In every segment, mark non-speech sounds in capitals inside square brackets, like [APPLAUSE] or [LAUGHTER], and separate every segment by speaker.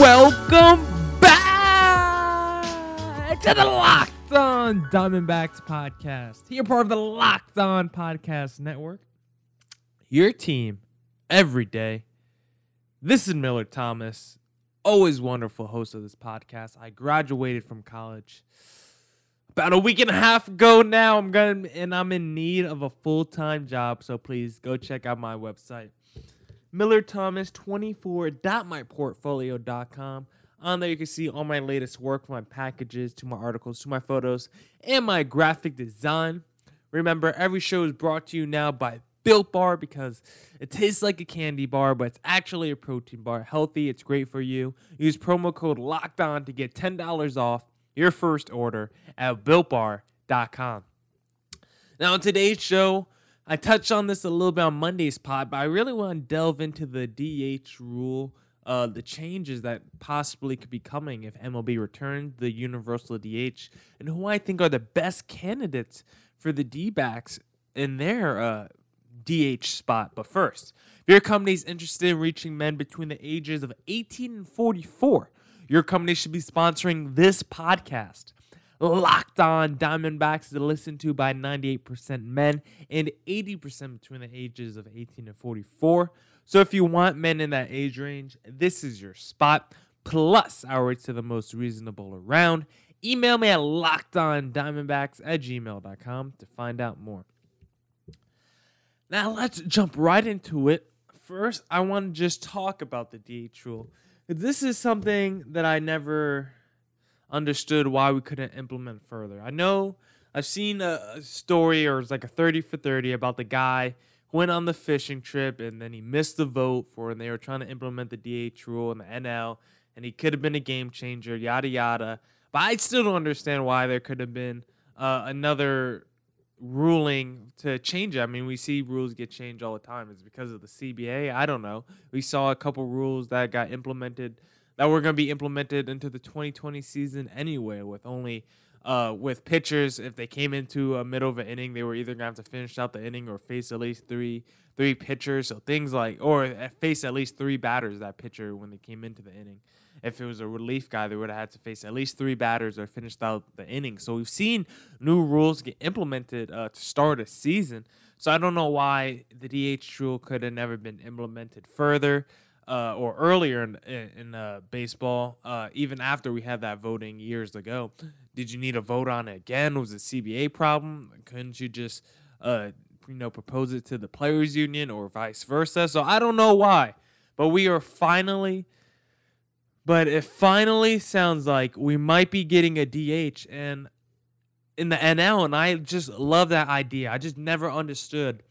Speaker 1: Welcome back to the Locked On Diamondbacks podcast. Here, part of the Locked On Podcast Network. Your team every day. This is Miller Thomas, always wonderful host of this podcast. I graduated from college about a week and a half ago now. I'm going and I'm in need of a full-time job, so please go check out my website. Miller Thomas 24.myportfolio.com. On there, you can see all my latest work, my packages, to my articles, to my photos, and my graphic design. Remember, every show is brought to you now by Built Bar because it tastes like a candy bar, but it's actually a protein bar. Healthy, it's great for you. Use promo code Locked On to get $10 off your first order at BuiltBar.com. Now, in today's show, I touched on this a little bit on Monday's pod, but I really want to delve into the DH rule, uh, the changes that possibly could be coming if MLB returns the universal DH, and who I think are the best candidates for the D backs in their uh, DH spot. But first, if your company is interested in reaching men between the ages of 18 and 44, your company should be sponsoring this podcast. Locked On Diamondbacks is listened to by 98% men and 80% between the ages of 18 and 44. So if you want men in that age range, this is your spot. Plus, our rates are the most reasonable around. Email me at lockedondiamondbacks at gmail.com to find out more. Now let's jump right into it. First, I want to just talk about the DH rule. This is something that I never understood why we couldn't implement further. I know I've seen a, story or it's like a 30 for 30 about the guy who went on the fishing trip and then he missed the vote for and they were trying to implement the DH rule in the NL and he could have been a game changer, yada yada. But I still don't understand why there could have been uh, another ruling to change it. I mean, we see rules get changed all the time. It's because of the CBA. I don't know. We saw a couple rules that got implemented that were going to be implemented into the 2020 season anyway, with only uh, with pitchers if they came into a middle of an inning, they were either going to have to finish out the inning or face at least three three pitchers. So things like or face at least three batters that pitcher when they came into the inning. If it was a relief guy, they would have had to face at least three batters or finished out the inning. So we've seen new rules get implemented uh, to start a season. So I don't know why the DH rule could have never been implemented further uh, or earlier in, in uh, baseball, uh, even after we had that voting years ago. Did you need a vote on it again? Was it CBA problem? Couldn't you just, uh, you know, propose it to the players' union or vice versa? So I don't know why, but we are finally. But it finally sounds like we might be getting a DH and in the NL, and I just love that idea. I just never understood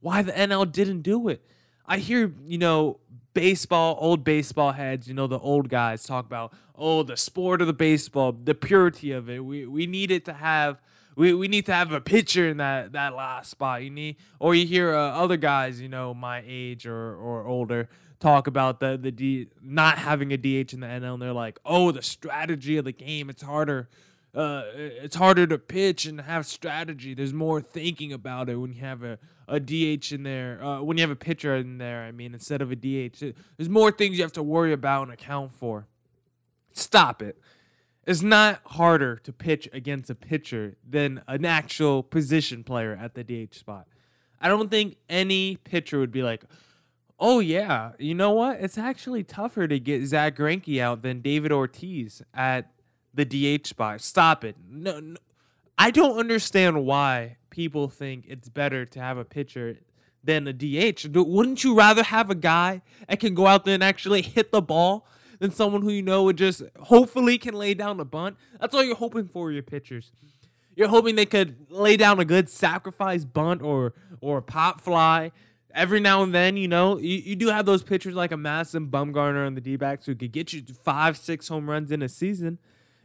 Speaker 1: why the NL didn't do it. I hear, you know, baseball, old baseball heads, you know, the old guys talk about, oh, the sport of the baseball, the purity of it. We we need it to have we, we need to have a pitcher in that that last spot. You need, or you hear uh, other guys, you know, my age or or older, talk about the the D not having a DH in the NL, and they're like, oh, the strategy of the game. It's harder. Uh, it's harder to pitch and have strategy. There's more thinking about it when you have a, a DH in there. Uh, when you have a pitcher in there, I mean, instead of a DH, there's more things you have to worry about and account for. Stop it. It's not harder to pitch against a pitcher than an actual position player at the DH spot. I don't think any pitcher would be like, oh, yeah, you know what? It's actually tougher to get Zack Greinke out than David Ortiz at the DH spot. Stop it. No, no, I don't understand why people think it's better to have a pitcher than a DH. Wouldn't you rather have a guy that can go out there and actually hit the ball than someone who you know would just hopefully can lay down a bunt? That's all you're hoping for your pitchers. You're hoping they could lay down a good sacrifice bunt or or a pop fly. Every now and then, you know, you, you do have those pitchers like a Madison Bumgarner on the D backs who could get you five, six home runs in a season.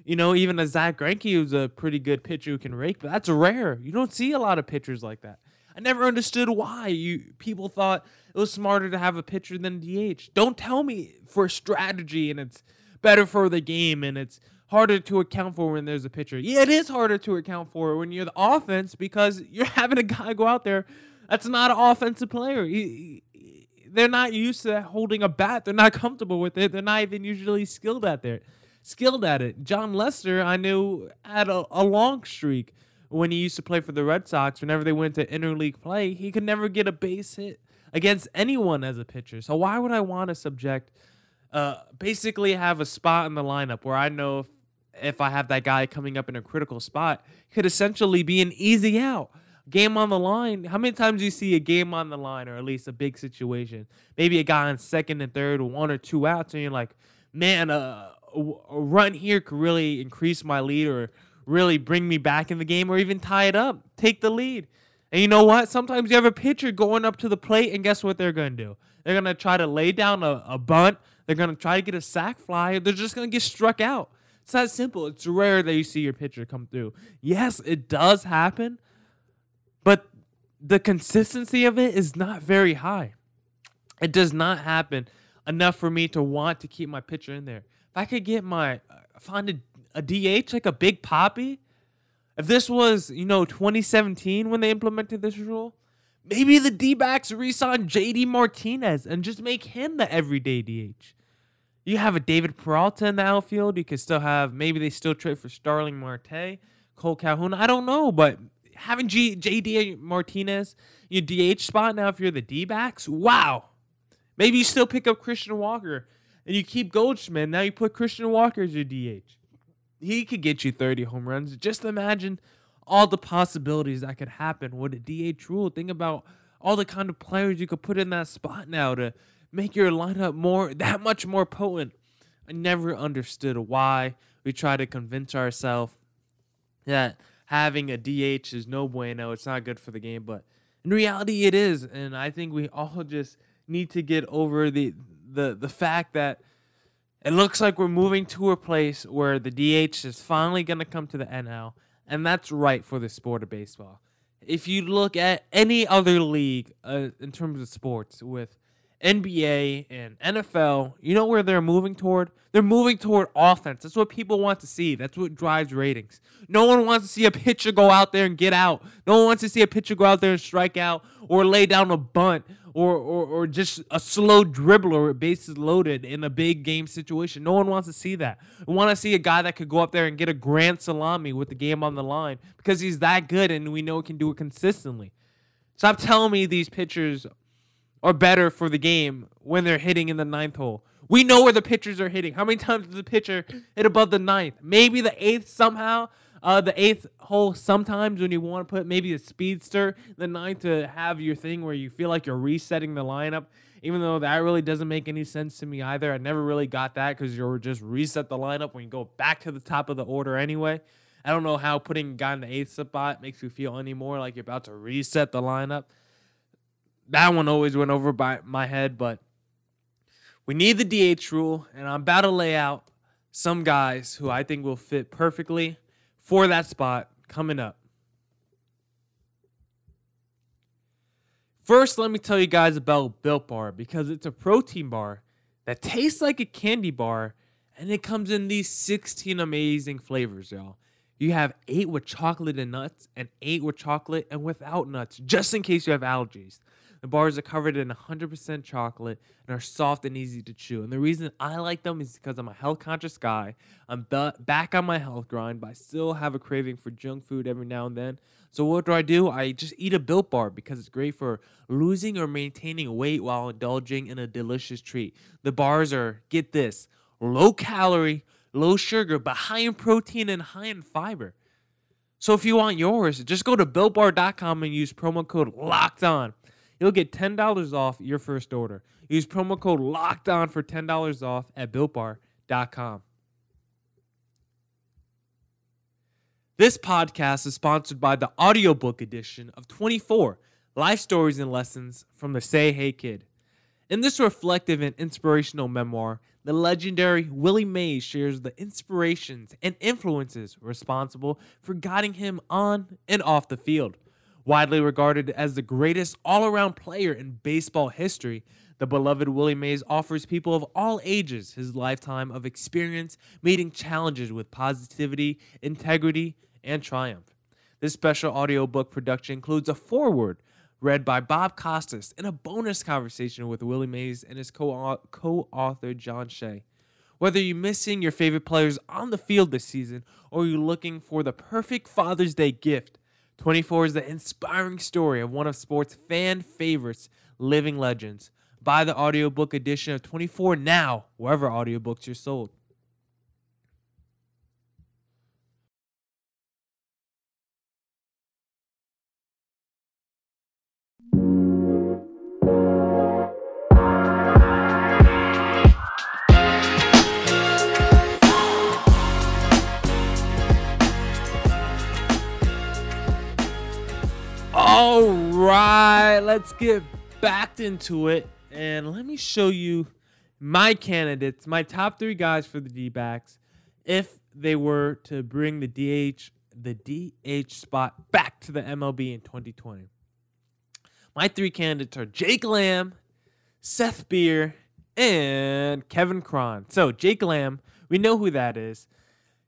Speaker 1: You know, even a Zack Greinke who's a pretty good pitcher who can rake, but that's rare. You don't see a lot of pitchers like that. I never understood why you people thought it was smarter to have a pitcher than a DH. Don't tell me for strategy and it's better for the game and it's harder to account for when there's a pitcher. Yeah, it is harder to account for when you're the offense because [LAUGHS] you're having a guy go out there that's not an offensive player. He, he, they're not used to holding a bat. They're not comfortable with it. They're not even usually skilled at it. Skilled at it. Jon Lester, I knew, had a, a long streak when he used to play for the Red Sox. Whenever they went to interleague play, he could never get a base hit against anyone as a pitcher. So why would I want to subject, uh, basically have a spot in the lineup where I know if, if I have that guy coming up in a critical spot, could essentially be an easy out game on the line. How many times do you see a game on the line, or at least a big situation? Maybe a guy on second and third, one or two outs, and you're like, man, uh, a run here could really increase my lead, or really bring me back in the game, or even tie it up, take the lead. And you know what? Sometimes you have a pitcher going up to the plate, and guess what they're gonna do? They're gonna try to lay down a, a bunt. They're gonna try to get a sac fly. They're just gonna get struck out. It's that simple. It's rare that you see your pitcher come through. Yes, it does happen, but the consistency of it is not very high. It does not happen enough for me to want to keep my pitcher in there. If I could get my uh, find a, a DH like a big poppy, if this was you know 2017 when they implemented this rule, maybe the D-backs re-sign JD Martinez and just make him the everyday DH. You have a David Peralta in the outfield. You could still have maybe they still trade for Starling Marte, Kole Calhoun. I don't know, but having G- JD Martinez your DH spot now if you're the D backs, wow. Maybe you still pick up Christian Walker and you keep Goldschmidt. Now you put Christian Walker as your DH. He could get you 30 home runs. Just imagine all the possibilities that could happen with a DH rule. Think about all the kind of players you could put in that spot now to make your lineup more that much more potent. I never understood why we try to convince ourselves that having a DH is no bueno. It's not good for the game, but in reality, it is. And I think we all just need to get over the the the fact that it looks like we're moving to a place where the DH is finally going to come to the NL, and that's right for the sport of baseball. If you look at any other league uh, in terms of sports with NBA and NFL, you know where they're moving toward? They're moving toward offense. That's what people want to see. That's what drives ratings. No one wants to see a pitcher go out there and get out. No one wants to see a pitcher go out there and strike out or lay down a bunt or or, or just a slow dribbler bases loaded in a big game situation. No one wants to see that. We want to see a guy that could go up there and get a grand salami with the game on the line because he's that good and we know he can do it consistently. Stop telling me these pitchers are better for the game when they're hitting in the ninth hole. We know where the pitchers are hitting. How many times does the pitcher hit above the ninth? Maybe the eighth somehow. Uh, the eighth hole sometimes when you want to put maybe a speedster the ninth to have your thing where you feel like you're resetting the lineup. Even though that really doesn't make any sense to me either. I never really got that because you're just reset the lineup when you go back to the top of the order anyway. I don't know how putting guy in the eighth spot makes you feel anymore like you're about to reset the lineup that one always went over by my head, but we need the DH rule, and I'm about to lay out some guys who I think will fit perfectly for that spot coming up. First, let me tell you guys about Built Bar because it's a protein bar that tastes like a candy bar and it comes in these 16 amazing flavors, y'all. You have eight with chocolate and nuts, and eight with chocolate and without nuts, just in case you have allergies. The bars are covered in 100% chocolate and are soft and easy to chew. And the reason I like them is because I'm a health conscious guy. I'm back on my health grind, but I still have a craving for junk food every now and then. So what do I do? I just eat a Built Bar because it's great for losing or maintaining weight while indulging in a delicious treat. The bars are, get this, low calorie, low sugar, but high in protein and high in fiber. So if you want yours, just go to builtbar.com and use promo code LOCKED ON. You'll get $10 off your first order. Use promo code LOCKED ON for $10 off at builtbar.com. This podcast is sponsored by the audiobook edition of 24 Life Stories and Lessons from the Say Hey Kid. In this reflective and inspirational memoir, the legendary Willie Mays shares the inspirations and influences responsible for guiding him on and off the field. Widely regarded as the greatest all around player in baseball history, the beloved Willie Mays offers people of all ages his lifetime of experience meeting challenges with positivity, integrity, and triumph. This special audiobook production includes a foreword read by Bob Costas and a bonus conversation with Willie Mays and his co author John Shea. Whether you're missing your favorite players on the field this season or you're looking for the perfect Father's Day gift, 24 is the inspiring story of one of sports fan favorites, living legends. Buy the audiobook edition of 24 now, wherever audiobooks are sold. Let's get back into it. And let me show you my candidates, my top three guys for the D backs, if they were to bring the DH, the DH spot back to the MLB in 2020. My three candidates are Jake Lamb, Seth Beer, and Kevin Cron. So, Jake Lamb, we know who that is.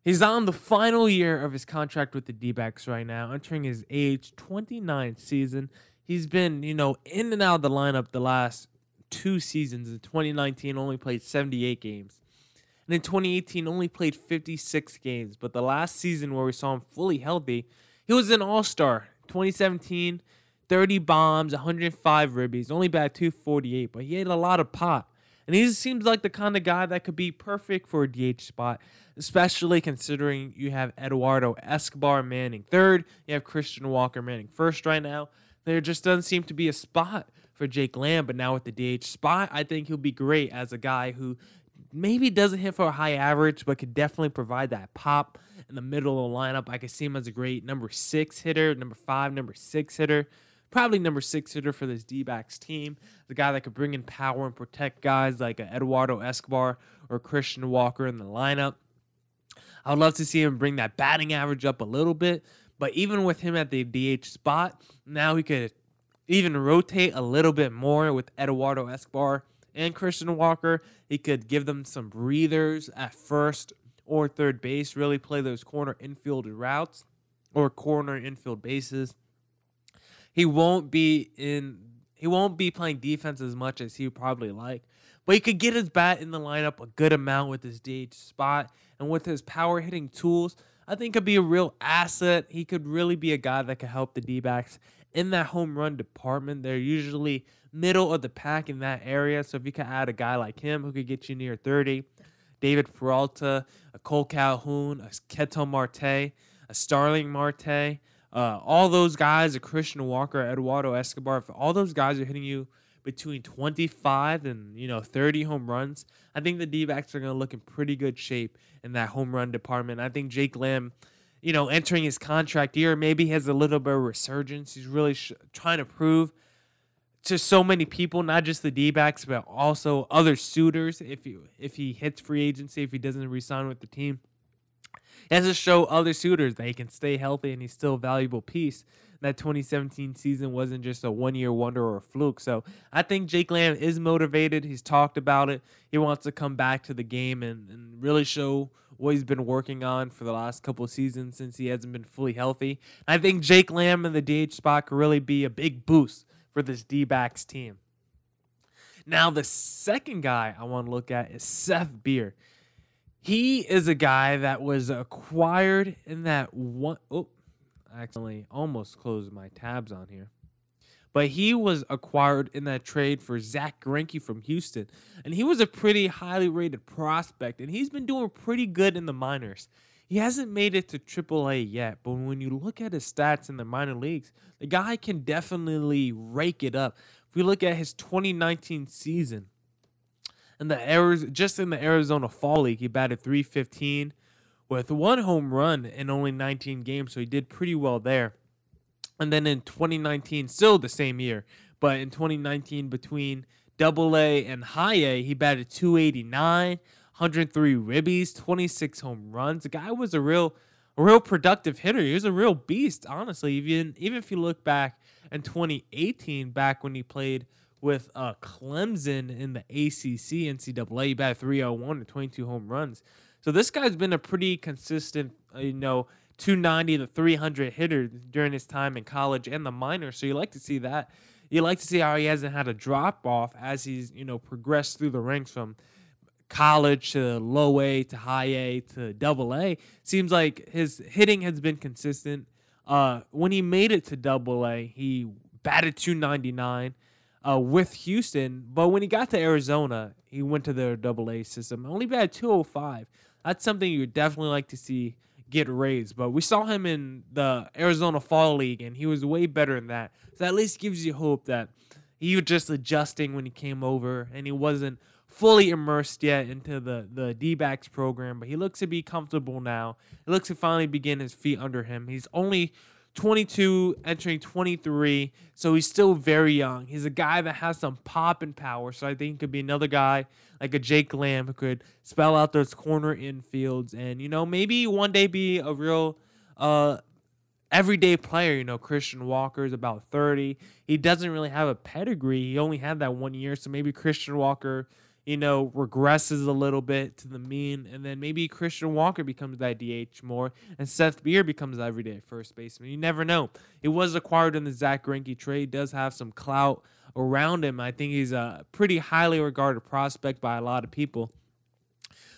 Speaker 1: He's on the final year of his contract with the D backs right now, entering his age 29 season. He's been, you know, in and out of the lineup the last two seasons. In 2019, only played 78 games. And in 2018, only played 56 games. But the last season where we saw him fully healthy, he was an all star. 2017, 30 bombs, 105 ribbies, only batted 248, but he had a lot of pop. And he just seems like the kind of guy that could be perfect for a DH spot especially considering you have Eduardo Escobar manning third, you have Christian Walker manning first right now. There just doesn't seem to be a spot for Jake Lamb, but now with the DH spot, I think he'll be great as a guy who maybe doesn't hit for a high average, but could definitely provide that pop in the middle of the lineup. I could see him as a great number six hitter, number five, number six hitter. Probably number six hitter for this D backs team. The guy that could bring in power and protect guys like Eduardo Escobar or Christian Walker in the lineup. I would love to see him bring that batting average up a little bit. But even with him at the DH spot, now he could even rotate a little bit more with Eduardo Escobar and Christian Walker. He could give them some breathers at first or third base, really play those corner infield routes or corner infield bases. He won't be in he won't be playing defense as much as he would probably like, but he could get his bat in the lineup a good amount with his DH spot and with his power hitting tools. I think could be a real asset. He could really be a guy that could help the D backs in that home run department. They're usually middle of the pack in that area. So if you could add a guy like him who could get you near 30, David Peralta, a Kole Calhoun, a Ketel Marte, a Starling Marte, uh, all those guys, a Christian Walker, Eduardo Escobar, if all those guys are hitting you between 25 and you know 30 home runs, I think the D-backs are going to look in pretty good shape in that home run department. I think Jake Lamb, you know, entering his contract year, maybe has a little bit of resurgence. He's really sh- trying to prove to so many people, not just the D-backs, but also other suitors. If he if he hits free agency, if he doesn't resign with the team, he has to show other suitors that he can stay healthy and he's still a valuable piece that 2017 season wasn't just a one year wonder or a fluke. So I think Jake Lamb is motivated. He's talked about it. He wants to come back to the game and, and really show what he's been working on for the last couple of seasons since he hasn't been fully healthy. I think Jake Lamb in the DH spot could really be a big boost for this D backs team. Now, the second guy I want to look at is Seth Beer. He is a guy that was acquired in that one. Oh, accidentally almost closed my tabs on here. But he was acquired in that trade for Zack Greinke from Houston. And he was a pretty highly rated prospect. And he's been doing pretty good in the minors. He hasn't made it to AAA yet, but when you look at his stats in the minor leagues, the guy can definitely rake it up. If we look at his 2019 season, and the errors just in the Arizona Fall League, he batted 315, with one home run in only 19 games, so he did pretty well there. And then in 2019, still the same year, but in 2019 between Double A and High A, he batted 289, 103 ribbies, 26 home runs. The guy was a real, a real productive hitter. He was a real beast, honestly. Even even if you look back in 2018, back when he played with uh, Clemson in the ACC NCAA, he batted 301 and 22 home runs. So this guy's been a pretty consistent, uh, you know, 290 to 300 hitter during his time in college and the minors. So you like to see that. You like to see how he hasn't had a drop off as he's you know progressed through the ranks from college to low A to high A to double A. Seems like his hitting has been consistent. Uh, when he made it to double A, he batted 299 uh, with Houston. But when he got to Arizona, he went to their double A system. Only batted 205. That's something you would definitely like to see get raised. But we saw him in the Arizona Fall League, and he was way better than that. So that at least gives you hope that he was just adjusting when he came over, and he wasn't fully immersed yet into the the D-backs program. But he looks to be comfortable now. He looks to finally begin his feet under him. He's only 22, entering 23, so he's still very young. He's a guy that has some pop and power, so I think he could be another guy like a Jake Lamb who could spell out those corner infields and, you know, maybe one day be a real uh, everyday player. You know, Christian Walker is about 30. He doesn't really have a pedigree. He only had that one year, so maybe Christian Walker – you know, regresses a little bit to the mean, and then maybe Christian Walker becomes that DH more, and Seth Beer becomes everyday first baseman. You never know. It was acquired in the Zack Greinke trade, does have some clout around him. I think he's a pretty highly regarded prospect by a lot of people.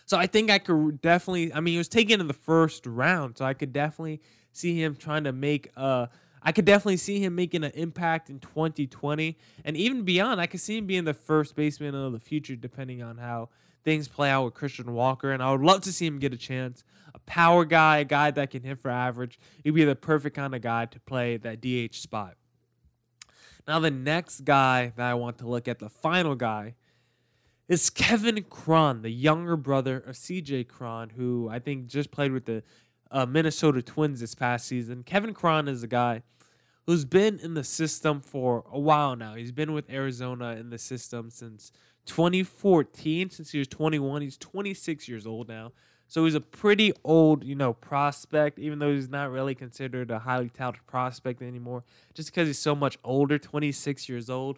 Speaker 1: So I think I could definitely. I mean, he was taken in the first round, so I could definitely see him trying to make a I could definitely see him making an impact in 2020 and even beyond. I could see him being the first baseman of the future, depending on how things play out with Christian Walker. And I would love to see him get a chance. A power guy, a guy that can hit for average. He'd be the perfect kind of guy to play that DH spot. Now, the next guy that I want to look at, the final guy, is Kevin Cron, the younger brother of CJ Cron, who I think just played with the uh, Minnesota Twins this past season. Kevin Cron is a guy who's been in the system for a while now. He's been with Arizona in the system since 2014, since he was 21. He's 26 years old now. So he's a pretty old, you know, prospect, even though he's not really considered a highly touted prospect anymore, just because he's so much older, 26 years old.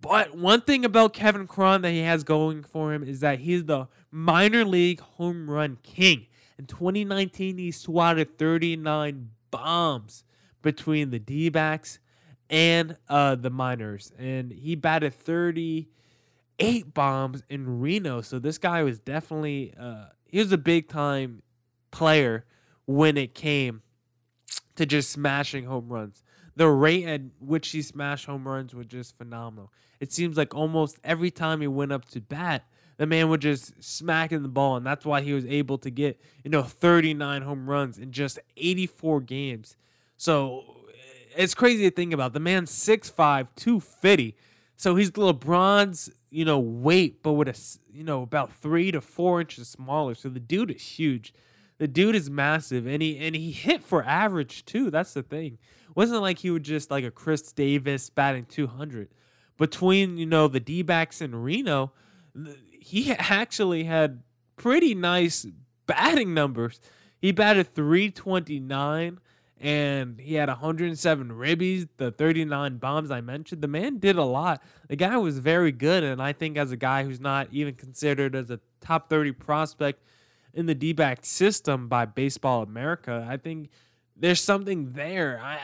Speaker 1: But one thing about Kevin Cron that he has going for him is that he's the minor league home run king. In 2019, he swatted 39 bombs between the D backs and uh, the minors. And he batted 38 bombs in Reno. So this guy was definitely, uh, he was a big time player when it came to just smashing home runs. The rate at which he smashed home runs was just phenomenal. It seems like almost every time he went up to bat, the man would just smack in the ball, and that's why he was able to get you know 39 home runs in just 84 games. So it's crazy to think about. The man's 6'5", 250. So he's LeBron's you know weight, but with a you know about three to four inches smaller. So the dude is huge. The dude is massive, and he and he hit for average too. That's the thing. It wasn't like he would just like a Chris Davis batting 200. Between you know the D backs in Reno, he actually had pretty nice batting numbers. He batted 329 and he had 107 ribbies, the 39 bombs I mentioned. The man did a lot. The guy was very good, and I think as a guy who's not even considered as a top 30 prospect in the D-back system by Baseball America, I think there's something there. I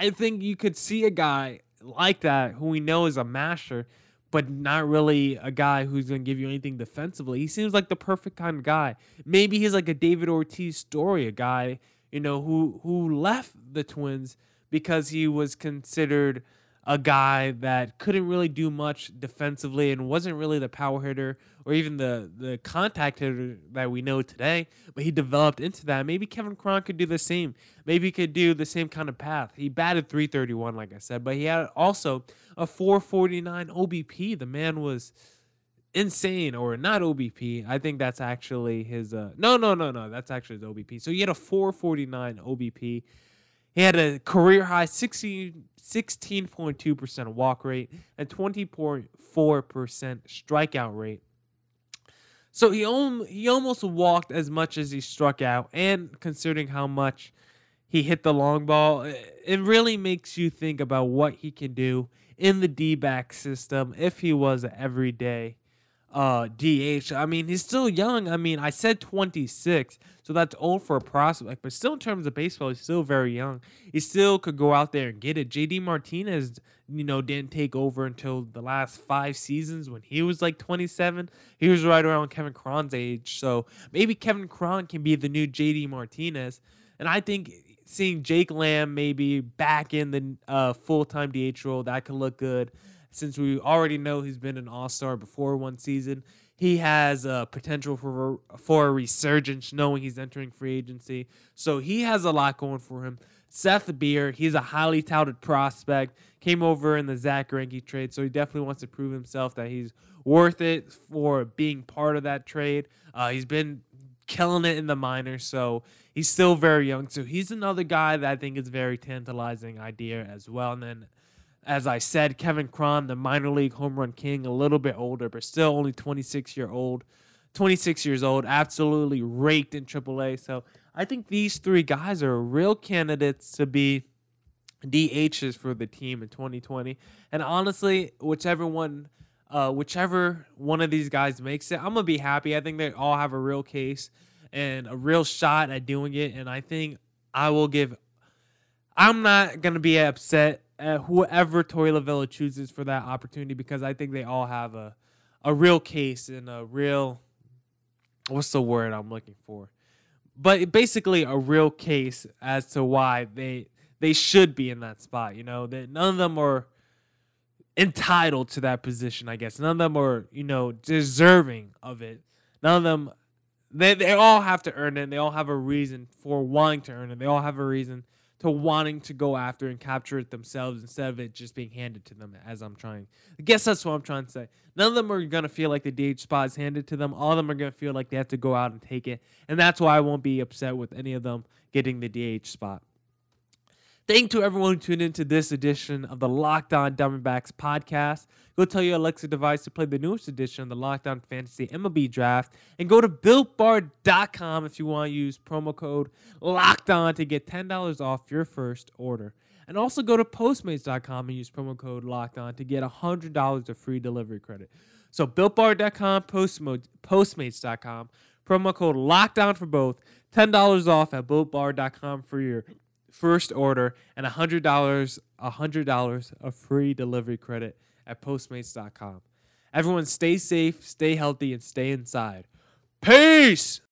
Speaker 1: I think you could see a guy like that who we know is a master but not really a guy who's going to give you anything defensively. He seems like the perfect kind of guy. Maybe he's like a David Ortiz story, a guy, you know, who who left the Twins because he was considered a guy that couldn't really do much defensively and wasn't really the power hitter or even the the contact hitter that we know today. But he developed into that. Maybe Kevin Cron could do the same. Maybe he could do the same kind of path. He batted 331, like I said, but he had also a 449 OBP. The man was insane or not OBP. I think that's actually his uh no no no no that's actually his OBP. So he had a 449 OBP. He had a career high 16, 16.2% walk rate and 20.4% strikeout rate. So he, he almost walked as much as he struck out. And considering how much he hit the long ball, eh, it really makes you think about what he can do in the D back system if he was an everyday uh, DH. I mean, he's still young. I mean, I said 26, so that's old for a prospect, but still in terms of baseball, he's still very young. He still could go out there and get it. JD Martinez, you know, didn't take over until the last five seasons when he was like 27. He was right around Kevin Cron's age, so maybe Kevin Cron can be the new JD Martinez. And I think seeing Jake Lamb maybe back in the uh, full time DH role, that could look good since we already know he's been an all star before one season. He has a potential for for a resurgence, knowing he's entering free agency. So he has a lot going for him. Seth Beer, he's a highly touted prospect. Came over in the Zack Greinke trade, so he definitely wants to prove himself that he's worth it for being part of that trade. Uh, he's been killing it in the minors, so he's still very young. So he's another guy that I think is very tantalizing idea as well. And then as I said, Kevin Cron, the minor league home run king, a little bit older, but still only 26 year old, 26 years old, absolutely raked in AAA. So I think these three guys are real candidates to be DHs for the team in 2020. And honestly, whichever one, uh, whichever one of these guys makes it, I'm gonna be happy. I think they all have a real case and a real shot at doing it. And I think I will give. I'm not gonna be upset uh, whoever Torey Lovullo chooses for that opportunity because I think they all have a a real case and a real what's the word I'm looking for, but basically a real case as to why they they should be in that spot. You know that none of them are entitled to that position. I guess none of them are you know deserving of it. None of them they they all have to earn it. They all have a reason for wanting to earn it. They all have a reason to wanting to go after and capture it themselves instead of it just being handed to them as I'm trying. I guess that's what I'm trying to say. None of them are going to feel like the DH spot is handed to them. All of them are going to feel like they have to go out and take it. And that's why I won't be upset with any of them getting the DH spot. Thank you to everyone who tuned into this edition of the Locked On Diamondbacks podcast. Go tell your Alexa device to play the newest edition of the Locked On Fantasy MLB Draft, and go to BuiltBar.com if you want to use promo code Locked On to get ten dollars off your first order. And also go to Postmates.com and use promo code Locked On to get hundred dollars of free delivery credit. So BuiltBar.com, Postmates.com, promo code Locked On for both. Ten dollars off at BuiltBar.com for your first order and $100 $100 of free delivery credit at postmates.com. Everyone stay safe, stay healthy and stay inside. Peace.